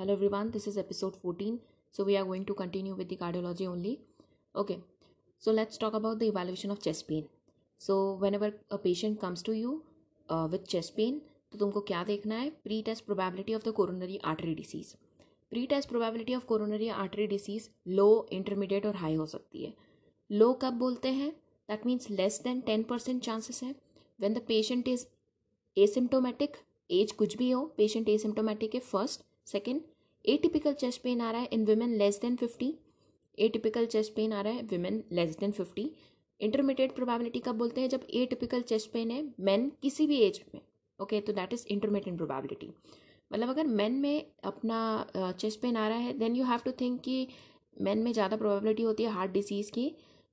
Hello everyone this is episode fourteen so we are going to continue with the cardiology only okay so let's talk about the evaluation of chest pain so whenever a patient comes to you with chest pain तो तुमको क्या देखना है? Pre test probability of the coronary artery disease pre test probability of coronary artery disease low intermediate और high हो सकती है. Low कब बोलते हैं? That means less than ten percent chances है. When the patient is asymptomatic age कुछ भी हो पेशेंट एसिम्टोमेटिक है first second atypical chest pain आ रहा है in women less than fifty atypical chest pain आ रहा है women less than fifty intermediate probability कब बोलते हैं? जब ए टिपिकल चेस्ट पेन है मैन किसी भी एज में. ओके तो दैट इज़ इंटरमीडिएट प्रोबेबिलिटी मतलब अगर मैन में अपना चेस्ट पेन आ रहा है then you have to think कि मैन में ज़्यादा प्रोबेबिलिटी होती है हार्ट डिसीज़ की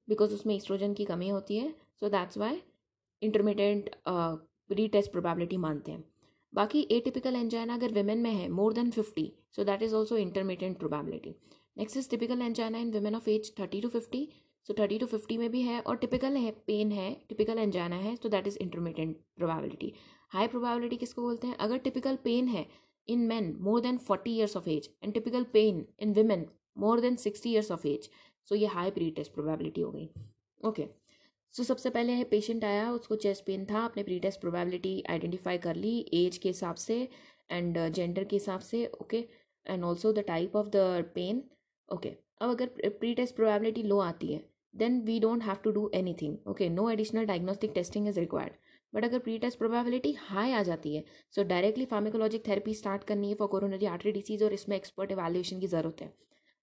बिकॉज़ उसमें एक्सट्रोजन की कमी होती है. So that's why intermediate re test probability मानते हैं. बाकी ए टिपिकल एंजाइना अगर वेमेन में है more than fifty so that is also intermediate probability next is typical angina in women of age thirty to fifty so thirty to fifty में भी है, और टिपिकल है पेन है टिपिकल एंजाइना है तो that is intermediate probability high probability किसको बोलते हैं? अगर टिपिकल पेन है in man more than forty years of age and typical pain in women more than sixty years of age so ये high pre test probability हो गई. Okay okay. So so, सबसे पहले पेशेंट आया उसको chest pain था आपने pre test probability identify कर ली एज के हिसाब से एंड जेंडर uh, के हिसाब से okay and also the type of the pain okay अब अगर प्री टेस्ट प्रोबेबिलिटी लो आती है then we don't have to do anything okay no additional diagnostic testing is required but अगर pre test probability high आ जाती है so directly pharmacologic therapy start करनी है फॉर कोरोनरी आर्टरी डिसीज और इसमें एक्सपर्ट एवेल्यूशन की ज़रूरत है.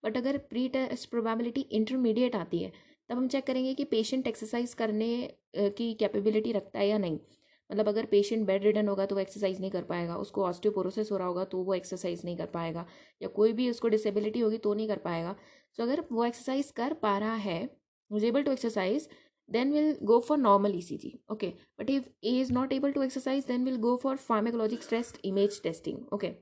बट अगर प्री टेस्ट प्रोबेबिलिटी इंटरमीडिएट आती है तब हम चेक करेंगे कि पेशेंट एक्सरसाइज करने की कैपेबिलिटी रखता है या नहीं। मतलब अगर पेशेंट बेड रिडन होगा तो वो एक्सरसाइज नहीं कर पाएगा, उसको ऑस्टियोपोरोसिस हो रहा होगा तो वो एक्सरसाइज नहीं कर पाएगा, या कोई भी उसको डिसेबिलिटी होगी तो नहीं कर पाएगा। सो अगर वो एक्सरसाइज कर पा रहा है is able to exercise then will go for normal E C G okay but if a is not able to exercise then will go for pharmacologic stress image testing okay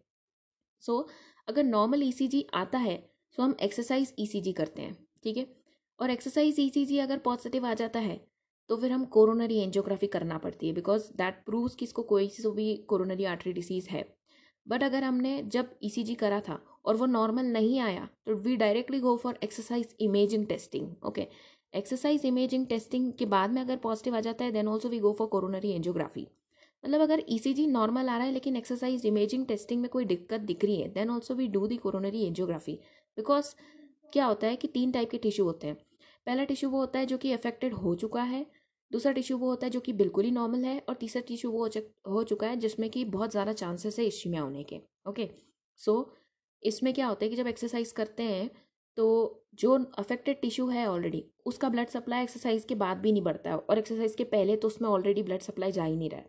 so अगर normal E C जी आता है तो हम exercise ई C जी करते हैं, ठीक है? और एक्सरसाइज ईसीजी अगर पॉजिटिव आ जाता है तो फिर हम कोरोनरी एंजियोग्राफी करना पड़ती है बिकॉज़ दैट प्रूव्स कि इसको कोई सी भी कोरोनरी आर्टरी डिसीज़ है। बट अगर हमने जब ईसीजी करा था और वो नॉर्मल नहीं आया तो we directly go for exercise imaging testing okay exercise imaging testing के बाद में अगर पॉजिटिव आ जाता है then also we go for coronary angiography मतलब अगर ईसीजी नॉर्मल आ रहा है, लेकिन एक्सरसाइज इमेजिंग टेस्टिंग में कोई दिक्कत दिख रही है then also we do the coronary angiography because क्या होता है कि तीन टाइप के टिश्यू होते हैं। पहला टिश्यू वो होता है जो कि अफेक्टेड हो चुका है, दूसरा टिश्यू वो होता है जो कि बिल्कुल ही नॉर्मल है और तीसरा टिश्यू वो हो चुका, है जिसमें कि बहुत ज़्यादा चांसेस है इश्यूमिया होने के ओके सो इसमें क्या होता है कि जब एक्सरसाइज करते हैं तो जो अफेक्टेड टिश्यू है ऑलरेडी उसका ब्लड सप्लाई एक्सरसाइज के बाद भी नहीं बढ़ता है और एक्सरसाइज के पहले तो उसमें ऑलरेडी ब्लड सप्लाई जा ही नहीं रहा है।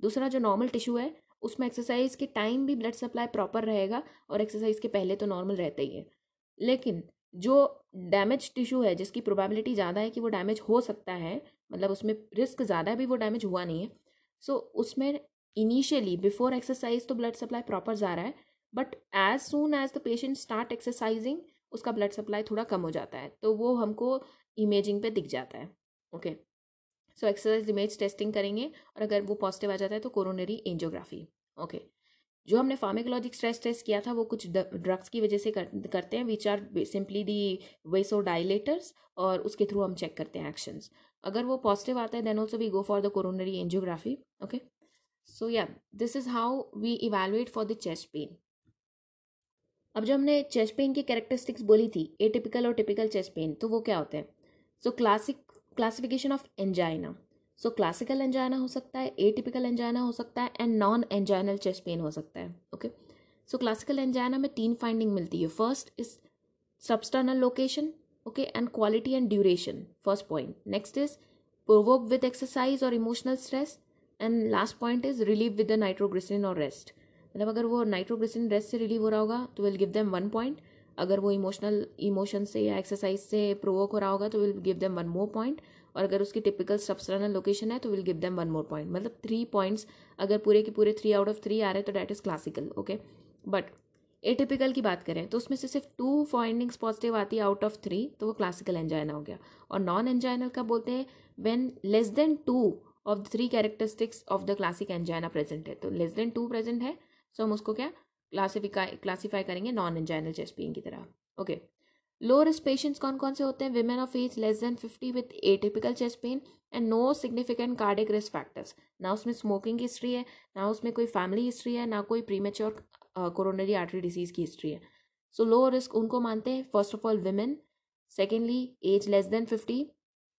दूसरा जो नॉर्मल टिश्यू है, उसमें एक्सरसाइज के टाइम भी ब्लड सप्लाई प्रॉपर रहेगा और एक्सरसाइज के पहले तो नॉर्मल रहता ही है। लेकिन जो डैमेज टिश्यू है जिसकी प्रोबेबिलिटी ज़्यादा है कि वो डैमेज हो सकता है मतलब उसमें रिस्क ज़्यादा है भी वो डैमेज हुआ नहीं है। सो so, उसमें इनिशियली बिफोर एक्सरसाइज तो ब्लड सप्लाई प्रॉपर जा रहा है but as soon as the patient start exercising उसका ब्लड सप्लाई थोड़ा कम हो जाता है तो वो हमको इमेजिंग पे दिख जाता है okay so exercise image testing करेंगे और अगर वो पॉजिटिव आ जाता है तो कोरोनरी एंजियोग्राफी ओके जो हमने फार्मेकोलॉजिक स्ट्रेस टेस्ट किया था वो कुछ ड्रग्स की वजह से कर, करते हैं which are simply the vasodilators और उसके थ्रू हम चेक करते हैं एक्शंस अगर वो पॉजिटिव आता है then also we go for the coronary angiography okay so या this is how we evaluate for the chest pain अब जो हमने चेस्ट पेन की कैरेक्टरिस्टिक्स बोली थी ए टिपिकल और टिपिकल चेस्ट पेन तो वो क्या होते हैं? So classic classification of angina so classical angina हो सकता है ए टिपिकल एंजाइना हो सकता है and non anginal chest pain हो सकता है ओके सो क्लासिकल एंजाइना में तीन फाइंडिंग मिलती है। First is substernal location okay and quality and duration first point next is provoke with exercise और emotional stress and last point is relieve with the nitroglycerin और rest मतलब अगर वो नाइट्रोग्लिसरिन rest से रिलीव हो रहा होगा तो will give them one point अगर वो इमोशनल इमोशन से या एक्सरसाइज से प्रोवोक हो रहा होगा तो will give them one more point और अगर उसकी टिपिकल सबसरनल लोकेशन है तो will give them one more point मतलब थ्री पॉइंट्स अगर पूरे के पूरे थ्री आउट ऑफ़ थ्री आ रहे हैं तो that is classical okay but atypical की बात करें तो उसमें से सिर्फ़ टू फाइंडिंग्स पॉजिटिव आती है आउट ऑफ़ थ्री तो वो क्लासिकल एंजाइना हो गया। और नॉन एंजाइनल का बोलते हैं when less than two of the three characteristics of the classic angina present है। तो लेस देन टू प्रेजेंट है सो हम उसको क्या? क्लासिफाई क्लासीफाई करेंगे नॉन एंजाइनल चेस्ट पेन की तरह ओके लो रिस्क पेशेंट्स कौन कौन से होते हैं? Women of age less than fifty with atypical chest pain and no significant cardiac risk factors ना उसमें स्मोकिंग हिस्ट्री है, ना उसमें कोई फैमिली हिस्ट्री है, ना कोई प्रीमेच्योर कोरोनरी आर्टरी डिज़ीज़ की हिस्ट्री है। सो लो रिस्क उनको मानते हैं first of all women secondly age less than fifty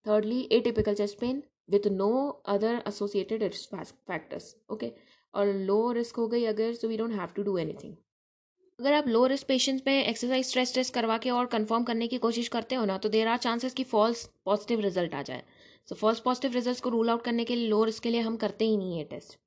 thirdly, atypical chest pain with no other associated risk factors. Okay? और लो रिस्क हो गई अगर so we don't have to do anything अगर आप low risk patients में exercise stress test करवा के और कंफर्म करने की कोशिश करते हो ना तो देर आर चांसेस कि फॉल्स पॉजिटिव रिज़ल्ट आ जाए। सो फॉल्स पॉजिटिव रिज़ल्ट को रूल आउट करने के लिए लो रिस्क के लिए हम करते ही नहीं है टेस्ट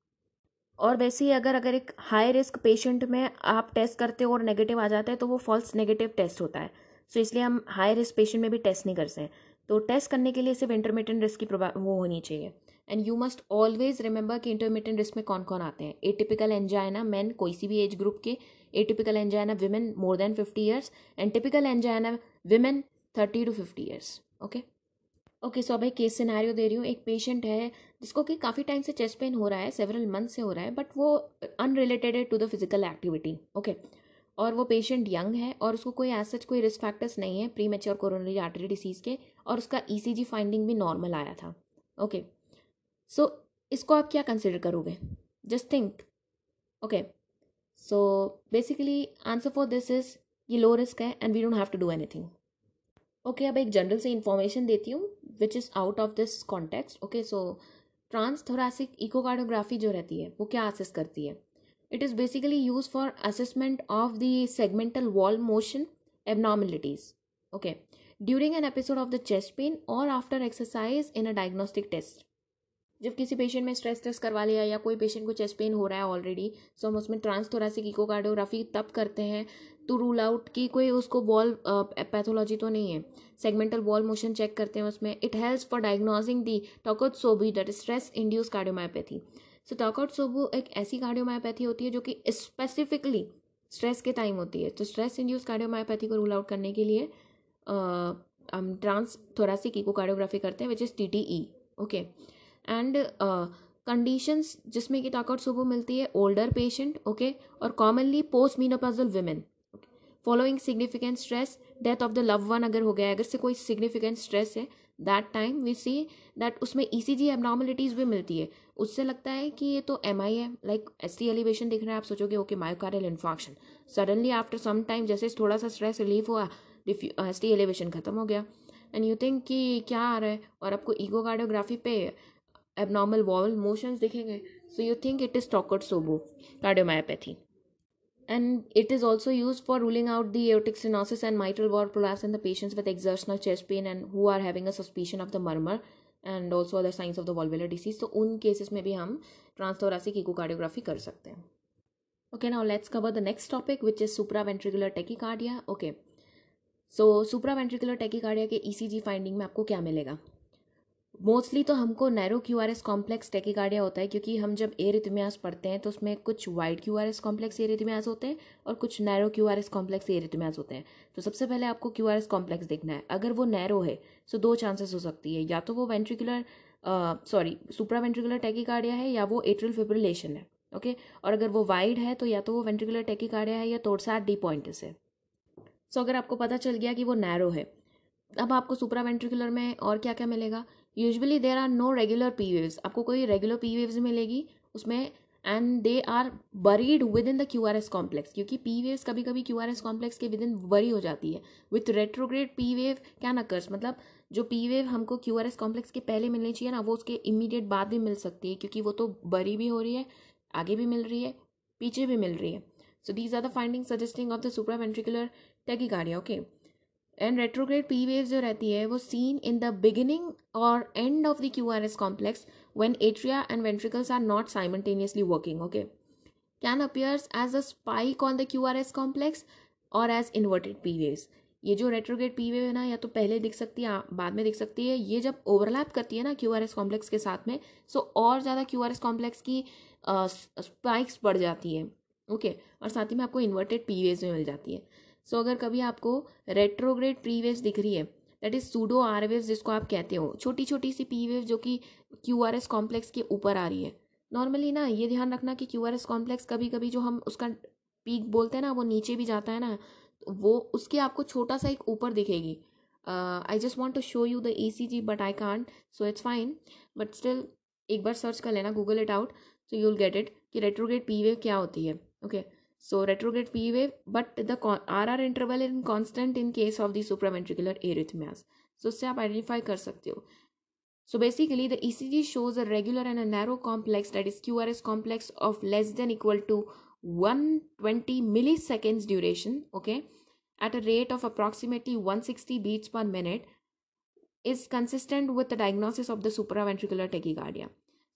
और वैसे ही अगर अगर एक हाई रिस्क पेशेंट में आप टेस्ट करते हो और नेगेटिव आ जाता है तो वो फॉल्स नेगेटिव टेस्ट होता है। सो so, इसलिए हम हाई रिस्क पेशेंट में भी टेस्ट नहीं कर सकते। तो टेस्ट करने के लिए सिर्फ़ इंटरमीडियंट रिस्क की वो होनी चाहिए। And you must always remember कि इंटरमीडियंट रिस्क में कौन कौन आते हैं। ए टिपिकल एंजाइना मैन कोई सी भी एज ग्रुप के atypical angina women more than fifty years and typical angina women thirty to fifty years okay okay so अब एक केस सिनारियो दे रही हूँ। एक पेशेंट है जिसको कि काफ़ी टाइम से चेस्ट पेन हो रहा है सेवरल मंथ से हो रहा है बट वो unrelated to the physical activity okay और वो पेशेंट यंग है और उसको कोई एज कोई रिस्क फैक्टर्स नहीं है premature coronary artery disease के और उसका ईसीजी e फाइंडिंग भी नॉर्मल आया था ओके सो इसको आप क्या कंसिडर करोगे? Just think okay so basically answer for this is ये लो रिस्क है and we don't have to do anything okay अब एक जनरल से इंफॉर्मेशन देती हूँ which is out of this context okay so transthoracic echocardiography जो रहती है, वो क्या असिस करती है? It is basically use for assessment of the segmental wall motion abnormalities okay during an episode of the chest pain और after exercise in a diagnostic test जब किसी पेशेंट में स्ट्रेस टेस्ट करवा लिया या कोई पेशेंट को चेस्ट पेन हो रहा है ऑलरेडी सो हम उसमें ट्रांसथोरासिक इकोकार्डियोग्राफी तब करते हैं टू रूल आउट कि कोई उसको बॉल पैथोलॉजी तो नहीं है। सेगमेंटल बॉल मोशन चेक करते हैं उसमें। It helps for diagnosing the takotsubo that stress induce cardiomyopathy so takotsubo एक ऐसी कार्डियोमायोपैथी होती है जो कि स्पेसिफिकली स्ट्रेस के टाइम होती है। तो स्ट्रेस इंड्यूस कार्डियोमायोपैथी को रूल आउट करने के लिए हम ट्रांस थोरासिक इको कार्डियोग्राफी करते हैं which is T T E okay and conditions जिसमें कि टॉकआउट सोबो मिलती है ओल्डर पेशेंट ओके और commonly post menopausal women following significant stress death of the love one अगर हो गया, अगर से कोई सिग्निफिकेंट स्ट्रेस है that time we see that उसमें ई सी जी एबनॉर्मलिटीज़ भी मिलती है। उससे लगता है कि ये तो एम आई है लाइक एस टी एलिवेशन दिख रहा है, आप सोचोगे okay myocardial infarction suddenly after some time जैसे थोड़ा सा स्ट्रेस रिलीफ हुआ एस टी एलिवेशन खत्म हो गया। एंड यू थिंक कि क्या आ रहा है? और आपको ईगो कार्डियोग्राफी पे एबनॉर्मल वॉल मोशंस दिखेंगे so you think it is takotsubo cardiomyopathy and it is also used for ruling out the stenosis and mitral valve prolapse in the patients with exertional chest pain and who are having a suspicion of the murmur and also other signs of the valvular disease तो उन cases में भी हम ट्रांसथोरासिक echocardiography कर सकते हैं. Okay ना let's cover the next topic which is supra ventricular tachycardia okay so supra ventricular tachycardia के ई सी जी फाइंडिंग में आपको क्या मिलेगा? मोस्टली तो हमको narrow Q R S complex tachycardia होता है क्योंकि हम जब एरिथमियास पढ़ते हैं तो उसमें कुछ wide Q R S complex arrhythmias होते हैं और कुछ narrow Q R S complex arrhythmias होते हैं। तो सबसे पहले आपको क्यू आर एस कॉम्प्लेक्स देखना है। अगर वो नैरो है तो दो चांसेस हो सकती है। या तो वो ventricular sorry supra ventricular tachycardia है या वो एट्रल फिब्रिलेशन है ओके और अगर वो वाइड है तो या तो वो वेंट्रिकुलर टेकिकार्डिया है या तोड़साट डी पॉइंटस है। सो अगर आपको पता चल गया कि वो नैरो है, अब आपको सुपरा वेंट्रिकुलर में और क्या क्या मिलेगा? Usually there are no regular P waves आपको कोई रेगुलर पी वेव्स मिलेगी उसमें and they are buried within the Q R S complex क्योंकि पी वेव्स कभी कभी क्यू आर एस कॉम्प्लेक्स के विद इन बरी हो जाती है। विथ रेट्रोग्रेड पी वेव क्या ना कर्स मतलब जो पी वेव हमको क्यू आर एस कॉम्प्लेक्स के पहले मिलनी चाहिए ना, वो उसके इमीडिएट बाद भी मिल सकती है, क्योंकि वो तो बरी भी हो रही है, आगे भी मिल रही है, पीछे भी मिल रही है। So these are the finding suggesting of the supra ventricular tachycardia okay and retrograde P wave जो रहती है, वो सीन इन द बिगिनिंग और end of the Q R S complex when atria and ventricles are not simultaneously working okay can appears as a spike on the Q R S complex और as inverted P waves ये जो retrograde P wave है ना, या तो पहले दिख सकती है, बाद में दिख सकती है, ये जब ओवरलैप करती है ना क्यू आर एस कॉम्प्लेक्स के साथ में सो so और ज़्यादा क्यू आर एस कॉम्प्लेक्स की स्पाइक्स बढ़ जाती है ओके okay? और साथ ही में आपको इन्वर्टेड पी वेव्स में मिल जाती है। सो so, अगर कभी आपको रेट्रोग्रेड पी वेव्स दिख रही है that is pseudo R waves जिसको आप कहते हो छोटी छोटी सी पी वेव जो कि क्यू आर एस कॉम्प्लेक्स के ऊपर आ रही है। नॉर्मली ना ये ध्यान रखना कि क्यू आर एस कॉम्प्लेक्स कभी कभी जो हम उसका पीक बोलते हैं ना वो नीचे भी जाता है ना तो वो उसके आपको छोटा सा एक ऊपर दिखेगी। I just want to show you the E C G but I can't so it's fine but still एक बार सर्च कर लेना Google it out so you will get it कि रेट्रोगेट पी वेव क्या होती है okay so Retrograde P wave but the R R interval in constant in case of the supraventricular arrhythmias so उससे आप identify कर सकते हो So basically the ECG shows a regular and a narrow complex that is QRS complex of less than equal to 120 milliseconds duration, okay, at a rate of approximately 160 beats per minute is consistent with the diagnosis of the supraventricular tachycardia.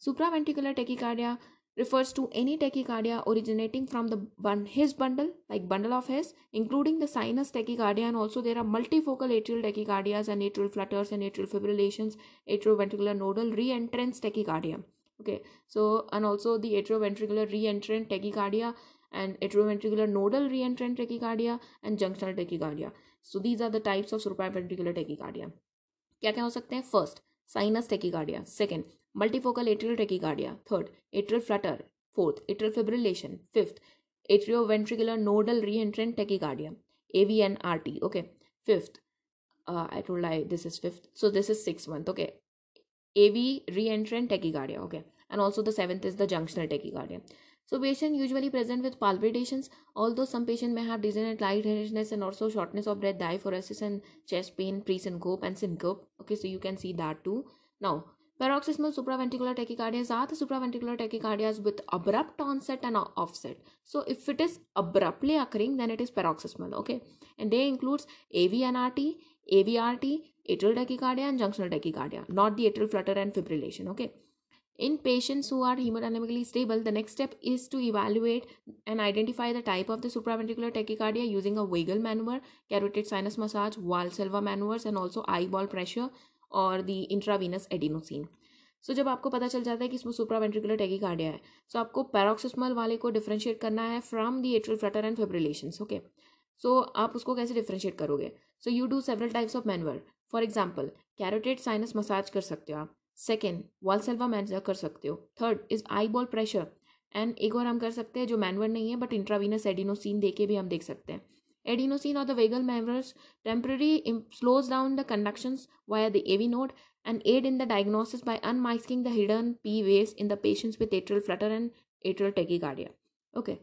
Supraventricular tachycardia refers to any tachycardia originating from the bun- his bundle like bundle of his including the sinus tachycardia and also there are multifocal atrial tachycardias and atrial flutters and atrial fibrillations atrioventricular nodal reentrance tachycardia okay so and also the atrioventricular reentrant tachycardia and atrioventricular nodal reentrant tachycardia and junctional tachycardia so these are the types of supraventricular tachycardia क्या क्या हो सकते हैं first sinus tachycardia second multifocal atrial tachycardia. Third atrial flutter. Fourth atrial fibrillation. Fifth atrioventricular nodal reentrant tachycardia. Avnrt okay. Fifth uh, i told i this is fifth. So this is sixth one okay. Av reentrant tachycardia. Okay. And also the seventh is the junctional tachycardia. So patient usually present with palpitations although some patient may have dizziness lightheadedness and also shortness of breath diaphoresis and chest pain pre-syncope and syncope. Okay. So you can see that too. Now Paroxysmal supraventricular tachycardias are the supraventricular tachycardias with abrupt onset and offset. So if it is abruptly occurring, then it is paroxysmal. Okay, and they includes AVNRT, AVRT, atrial tachycardia, and junctional tachycardia, not the atrial flutter and fibrillation. Okay. In patients who are hemodynamically stable, the next step is to evaluate and identify the type of the supraventricular tachycardia using a vagal maneuver, carotid sinus massage, Valsalva maneuvers, and also eyeball pressure और the intravenous adenosine सो जब आपको पता चल जाता है कि इसमें supraventricular tachycardia है सो आपको पैरोक्सिस्मल वाले को डिफ्रेंशिएट करना है from the atrial flutter and fibrillation okay so आप उसको कैसे डिफ्रेंशिएट करोगे? So you do several types of manoeuvre for example carotid sinus massage कर सकते हो आप. सेकेंड वॉलसेल्वा मैनजर कर सकते हो. Third is eyeball pressure and एक और हम कर सकते हैं जो मैनवर नहीं है बट इंट्रावीनस एडिनोसिन दे के भी हम देख सकते हैं. Adenosine or the vagal members temporarily slows down the conductions via the AV node and aid in the diagnosis by unmasking the hidden P waves in the patients with atrial flutter and atrial tachycardia. Okay.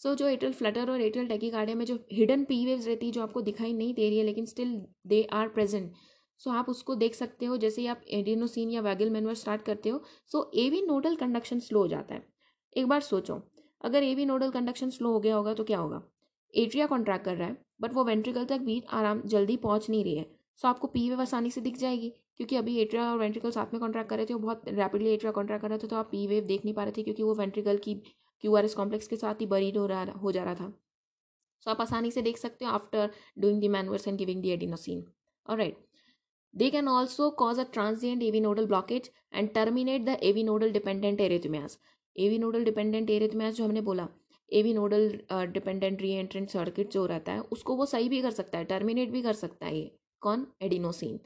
So so, जो atrial flutter और atrial tachycardia में जो hidden P waves रहती है जो आपको दिखाई नहीं दे रही है लेकिन still they are present so आप उसको देख सकते हो जैसे ही आप एडिनोसिन या वैगल मैनवर स्टार्ट करते हो so A V nodal conduction slow हो जाता है एक बार सोचो अगर A V nodal conduction slow हो गया होगा तो क्या होगा एट्रिया कॉन्ट्रैक्ट कर रहा है बट वो वेंट्रिकल तक भी आराम, जल्दी पहुँच नहीं रही है। सो आपको पी वेव आसानी से दिख जाएगी, क्योंकि अभी एट्रिया और वेंट्रिकल साथ में कॉन्ट्रैक्ट कर रहे थे, वो बहुत रैपिडली एट्रिया कॉन्ट्रैक्ट कर रहे थे तो आप पी वेव देख नहीं पा रहे थे, क्योंकि वो वेंट्रिकल की क्यू आर एस कॉम्प्लेक्स के साथ ही बरीड हो रहा हो जा रहा था। सो आप आसानी से देख सकते हो after doing the manoeuvres and giving the adenosine और right they can also cause a transient AV nodal blockage and terminate the AV nodal dependent arrhythmias AV nodal dependent arrhythmias जो हमने बोला एवी नोडल डिपेंडेंट री एंट्रेंट circuit जो रहता है, उसको वो सही भी कर सकता है टर्मिनेट भी कर सकता है ये। कौन? Adenosine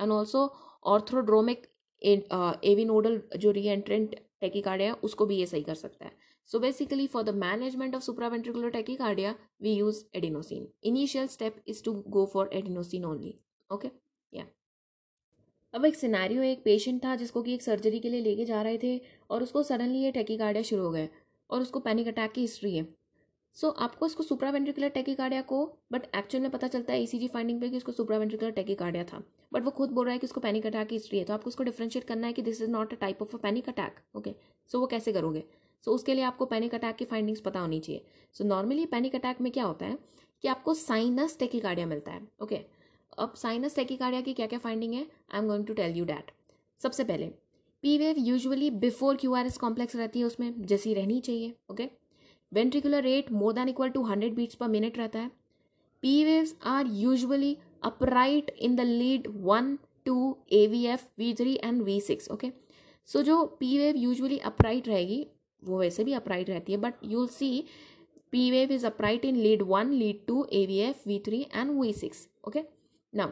and also orthodromic orthodromic AV nodal जो री एंट्रेंट टेकिकार्डिया उसको भी ये सही कर सकता है। So basically for the management of supraventricular tachycardia we use adenosine initial step is to go for adenosine only okay या अब एक सिनेरियो एक पेशेंट था जिसको कि एक सर्जरी के लिए लेके जा रहे थे और उसको सडनली ये टेकिकार्डिया शुरू हो गए और उसको पैनिक अटैक की हिस्ट्री है। सो so, आपको इसको सुप्रावेंट्रिकुलर टेकिकार्डिया को बट एक्चुअल में पता चलता है ईसीजी फाइंडिंग पे कि उसको सुप्रावेंट्रिकुलर टेकिकार्डिया था। बट वो खुद बोल रहा है कि उसको पैनिक अटैक की हिस्ट्री है। तो आपको उसको डिफ्रेंशिएट करना है कि this is not a type of a panic attack okay so वो कैसे करोगे? सो so, उसके लिए आपको पैनिक अटैक की फाइंडिंग्स पता होनी चाहिए। सो नॉर्मली पैनिक अटैक में क्या होता है कि आपको साइनस टेकिकार्डिया मिलता है ओके okay? अब साइनस टेकिकार्डिया की क्या क्या फाइंडिंग है? I am going to tell you that सबसे पहले P wave usually before Q R S complex रहती है, उसमें जैसी रहनी चाहिए okay ventricular rate more than equal to hundred beats per minute रहता है। P waves are usually upright in the lead one two a V F V three and V six okay so जो P wave usually upright रहेगी, वो वैसे भी upright रहती है but you'll see P wave is upright in lead one lead two a V F V three and V six okay now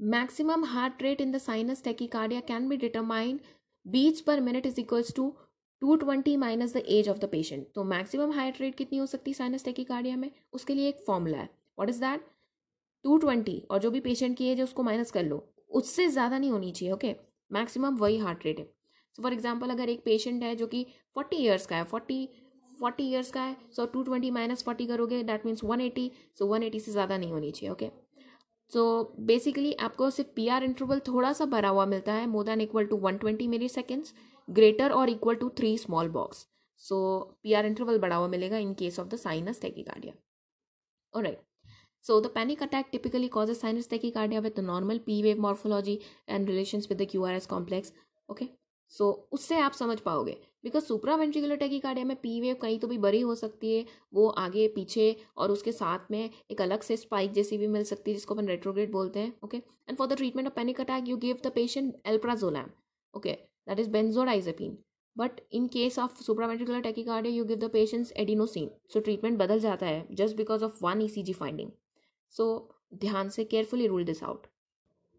maximum heart rate in the sinus tachycardia can be determined. Beats per minute is equals to two twenty minus the age of the patient तो maximum heart rate कितनी हो सकती है sinus tachycardia में? उसके लिए एक formula है। What is that two twenty और जो भी पेशेंट की एज है, उसको माइनस कर लो। उससे ज़्यादा नहीं होनी चाहिए ओके मैक्सिमम वही हार्ट रेट है। सो फॉर एग्ज़ाम्पल अगर एक पेशेंट है जो कि फोर्टी ईयर्स का है फोर्टी फोर्टी ईयर्स का है so two twenty minus forty करोगे that means one eighty so one eighty से ज़्यादा नहीं होनी चाहिए ओके सो बेसिकली आपको सिर्फ़ पी आर इंटरवल थोड़ा सा भरा हुआ मिलता है more than equal to one twenty milli seconds greater और equal to three small box so P R interval बढ़ा हुआ मिलेगा in case of the sinus tachycardia so So the panic attack typically causes sinus tachycardia with the normal P wave morphology and relations with the QRS complex. Okay. So so, उससे आप समझ पाओगे because supra ventricular tachycardia में P wave कहीं तो भी बड़ी हो सकती है, वो आगे, पीछे और उसके साथ में एक अलग से स्पाइक जैसी भी मिल सकती है, जिसको अपन रेट्रोग्रेड बोलते हैं okay and for the treatment of panic attack you give the patient alprazolam okay that is benzodiazepine but in case of supraventricular tachycardia you give the patients adenosine so treatment बदल जाता है just because of one E C G finding so ध्यान से carefully rule this out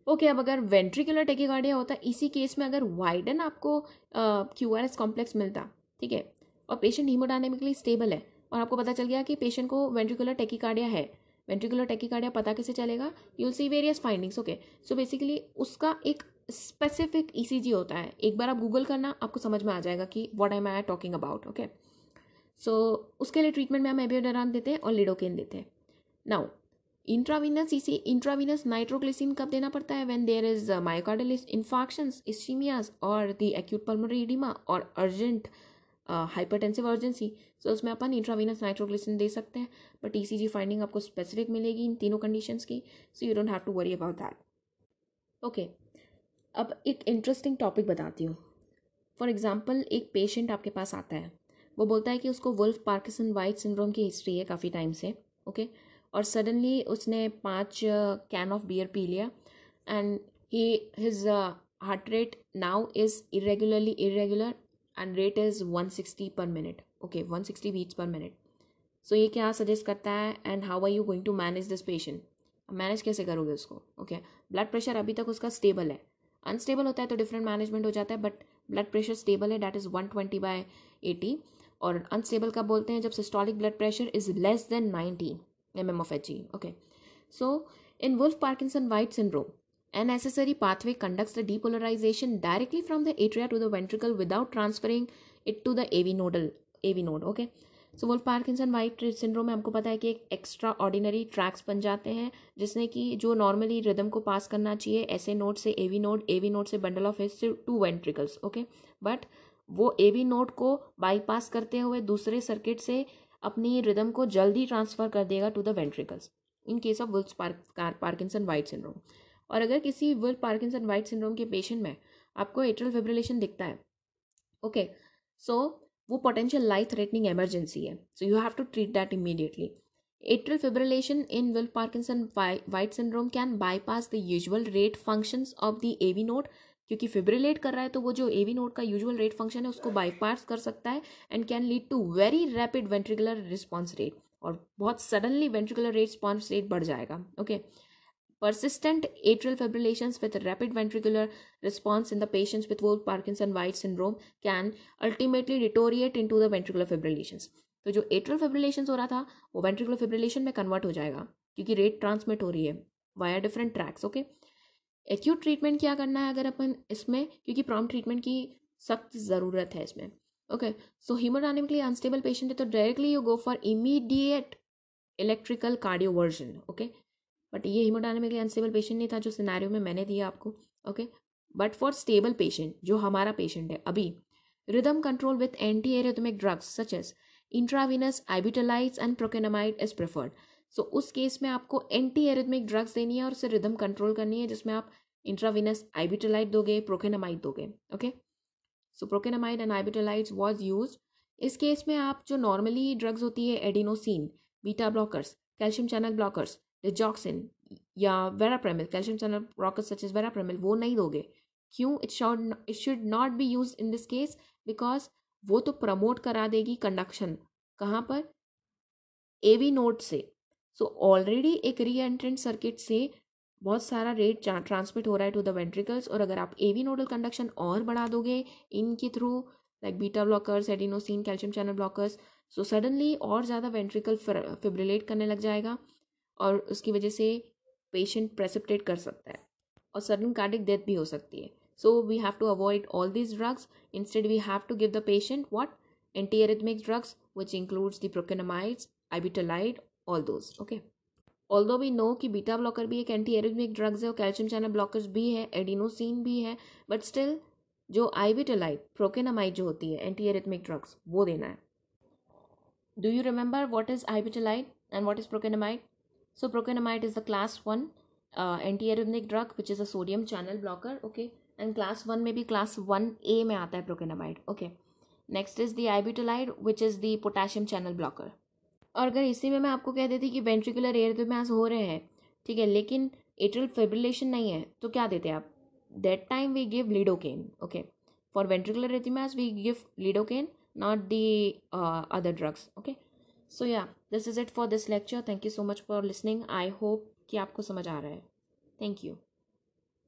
okay, अब अगर ventricular tachycardia होता, इसी case में अगर वाइडन आपको क्यू आर एस कॉम्प्लेक्स मिलता, ठीक है? और पेशेंट हीमोडायनेमिकली स्टेबल है, और आपको पता चल गया कि पेशेंट को वेंट्रिकुलर टेकिकार्डिया है। वेंट्रिकुलर टेकिकार्डिया पता कैसे चलेगा? You'll see various findings okay so basically उसका एक स्पेसिफिक ईसीजी होता है। एक बार आप गूगल करना, आपको समझ में आ जाएगा कि what am I talking about okay so उसके लिए ट्रीटमेंट में हम एबियोडरान देते हैं और लिडोकेन देते हैं। नाउ इंट्रावीनस इसी इंट्रावीनस नाइट्रोग्लिसिन कब देना पड़ता है? When there is myocardial infarctions ischaemias और द एक्यूट पल्मोनरी इडिमा और अर्जेंट हाइपरटेंसिव अर्जेंसी सो उसमें अपन इंट्रावीनस नाइट्रोग्लिसिन दे सकते हैं बट ईसीजी फाइंडिंग आपको स्पेसिफिक मिलेगी इन तीनों कंडीशंस की so you don't have to worry about that okay अब एक इंटरेस्टिंग टॉपिक बताती हूँ. फॉर एग्ज़ाम्पल एक पेशेंट आपके पास आता है. वो बोलता है कि उसको वुल्फ पार्किसन वाइट सिंड्रोम की हिस्ट्री है काफ़ी टाइम से ओके okay? और सडनली उसने पाँच कैन ऑफ़ बियर पी लिया। And he his heart rate now is irregularly irregular and rate is one sixty per minute okay one sixty beats per minute so ये क्या सजेस्ट करता है? And how are you going to manage this patient manage कैसे करोगे उसको? Okay blood pressure अभी तक उसका स्टेबल है। अनस्टेबल होता है तो डिफरेंट मैनेजमेंट हो जाता है बट ब्लड प्रेशर स्टेबल है that is one twenty by eighty और अनस्टेबल का बोलते हैं? जब systolic blood pressure is less than nineteen M M of H E okay so in Wolff Parkinson White syndrome an accessory pathway conducts the depolarization directly from the atria to the ventricle without transferring it to the AV nodal AV node okay so Wolff Parkinson White syndrome में हमको पता है कि एक extra ordinary tracks बन जाते हैं, जिसने कि जो नॉर्मली रिदम को पास करना चाहिए, ऐसे नोट से एवी नोड एवी नोड से bundle of His to ventricles okay but वो एवी नोड को बाईपास करते हुए दूसरे सर्किट से अपनी रिदम को जल्दी ट्रांसफ़र कर देगा to the ventricles in case of Wolff's Parkinson White syndrome और अगर किसी विल पार्किंसन वाइट सिंड्रोम के पेशेंट में आपको एट्रल फिब्रिलेशन दिखता है ओके सो वो पोटेंशियल लाइफ थ्रेटनिंग एमरजेंसी है. So you have to treat that immediately atrial fibrillation in Wolff Parkinson White syndrome can bypass the usual rate functions of the AV node क्योंकि fibrillate कर रहा है तो वो जो AV node का usual rate function है, उसको बाईपास कर सकता है and can lead to very rapid ventricular response rate और बहुत suddenly ventricular rate response rate बढ़ जाएगा okay persistent persistent atrial fibrillations with rapid ventricular response in the patients with Wolff Parkinson White syndrome can ultimately deteriorate into the ventricular fibrillations. तो जो atrial fibrillation हो रहा था, वो ventricular fibrillation में convert हो जाएगा, क्योंकि रेट ट्रांसमिट हो रही है via different tracks okay acute treatment क्या करना है अगर अपन इसमें? क्योंकि प्रॉम ट्रीटमेंट की सख्त ज़रूरत है इसमें। Okay so haemodynamically unstable patient है तो directly you go for immediate electrical cardioversion okay but ये हीमोडायनेमिकली अनस्टेबल पेशेंट नहीं था जो सिनेरियो में मैंने दिया आपको okay but for stable patient जो हमारा पेशेंट है अभी rhythm control with anti arrhythmic drugs such as intravenous ibutilide and procainamide is preferred so उस केस में आपको एंटी एरिथमिक ड्रग्स देनी है और उससे रिदम कंट्रोल करनी है जिसमें आप इंट्राविनस आइबिटोलाइट दोगे प्रोकेनामाइड दोगे okay so procainamide and ibutilide was use इस केस में आप जो नॉर्मली ड्रग्स होती है adenosine beta blockers calcium channel blockers digoxin या verapamil calcium channel blockers such is verapamil वो नहीं दोगे। क्यों? It should it should not be use in this case because वो तो प्रमोट करा देगी कंडक्शन कहाँ पर? ए वी नोट से। सो so, ऑलरेडी एक री एंट्रेंट सर्किट से बहुत सारा रेट ट्रांसमिट हो रहा है टू द वेंट्रिकल्स और अगर आप एवी नोडल कंडक्शन और बढ़ा दोगे इनके through like beta blockers adenosine calcium channel blockers so suddenly और ज़्यादा वेंट्रिकल फिब्रिलेट करने लग जाएगा और उसकी वजह से पेशेंट प्रेसिपिटेट कर सकता है और सडन कार्डिक डेथ भी हो सकती है। So we have to avoid all these drugs instead we have to give the patient what drugs which includes includes the procainamides all those those okay although भी know कि beta blocker भी एक anti arrhythmic drugs है और calcium channel blockers भी है adenosine भी है बट स्टिल जो आईविटोलाइड प्रोकेनामाइड जो होती है एंटी एरिथमिक ड्रग्स वो देना है। Do you remember what is ibutilide and what is procainamide so procainamide is the class one anti arrhythmic drug which is a sodium channel blocker okay and class one में भी class one A में आता है procainamide okay next is the ibutilide which is the potassium channel blocker और अगर इसी में मैं आपको कह देती कि वेंट्रिकुलर एयर तो मैस हो रहे हैं, ठीक है, लेकिन एट्रल फेब्रिलेशन नहीं है तो क्या देते आप? That time we give lidocaine okay for ventricular arrhythmias we give lidocaine not the other drugs okay so yeah this is it for this lecture thank you so much for listening I hope कि आपको समझ आ रहा है। Thank you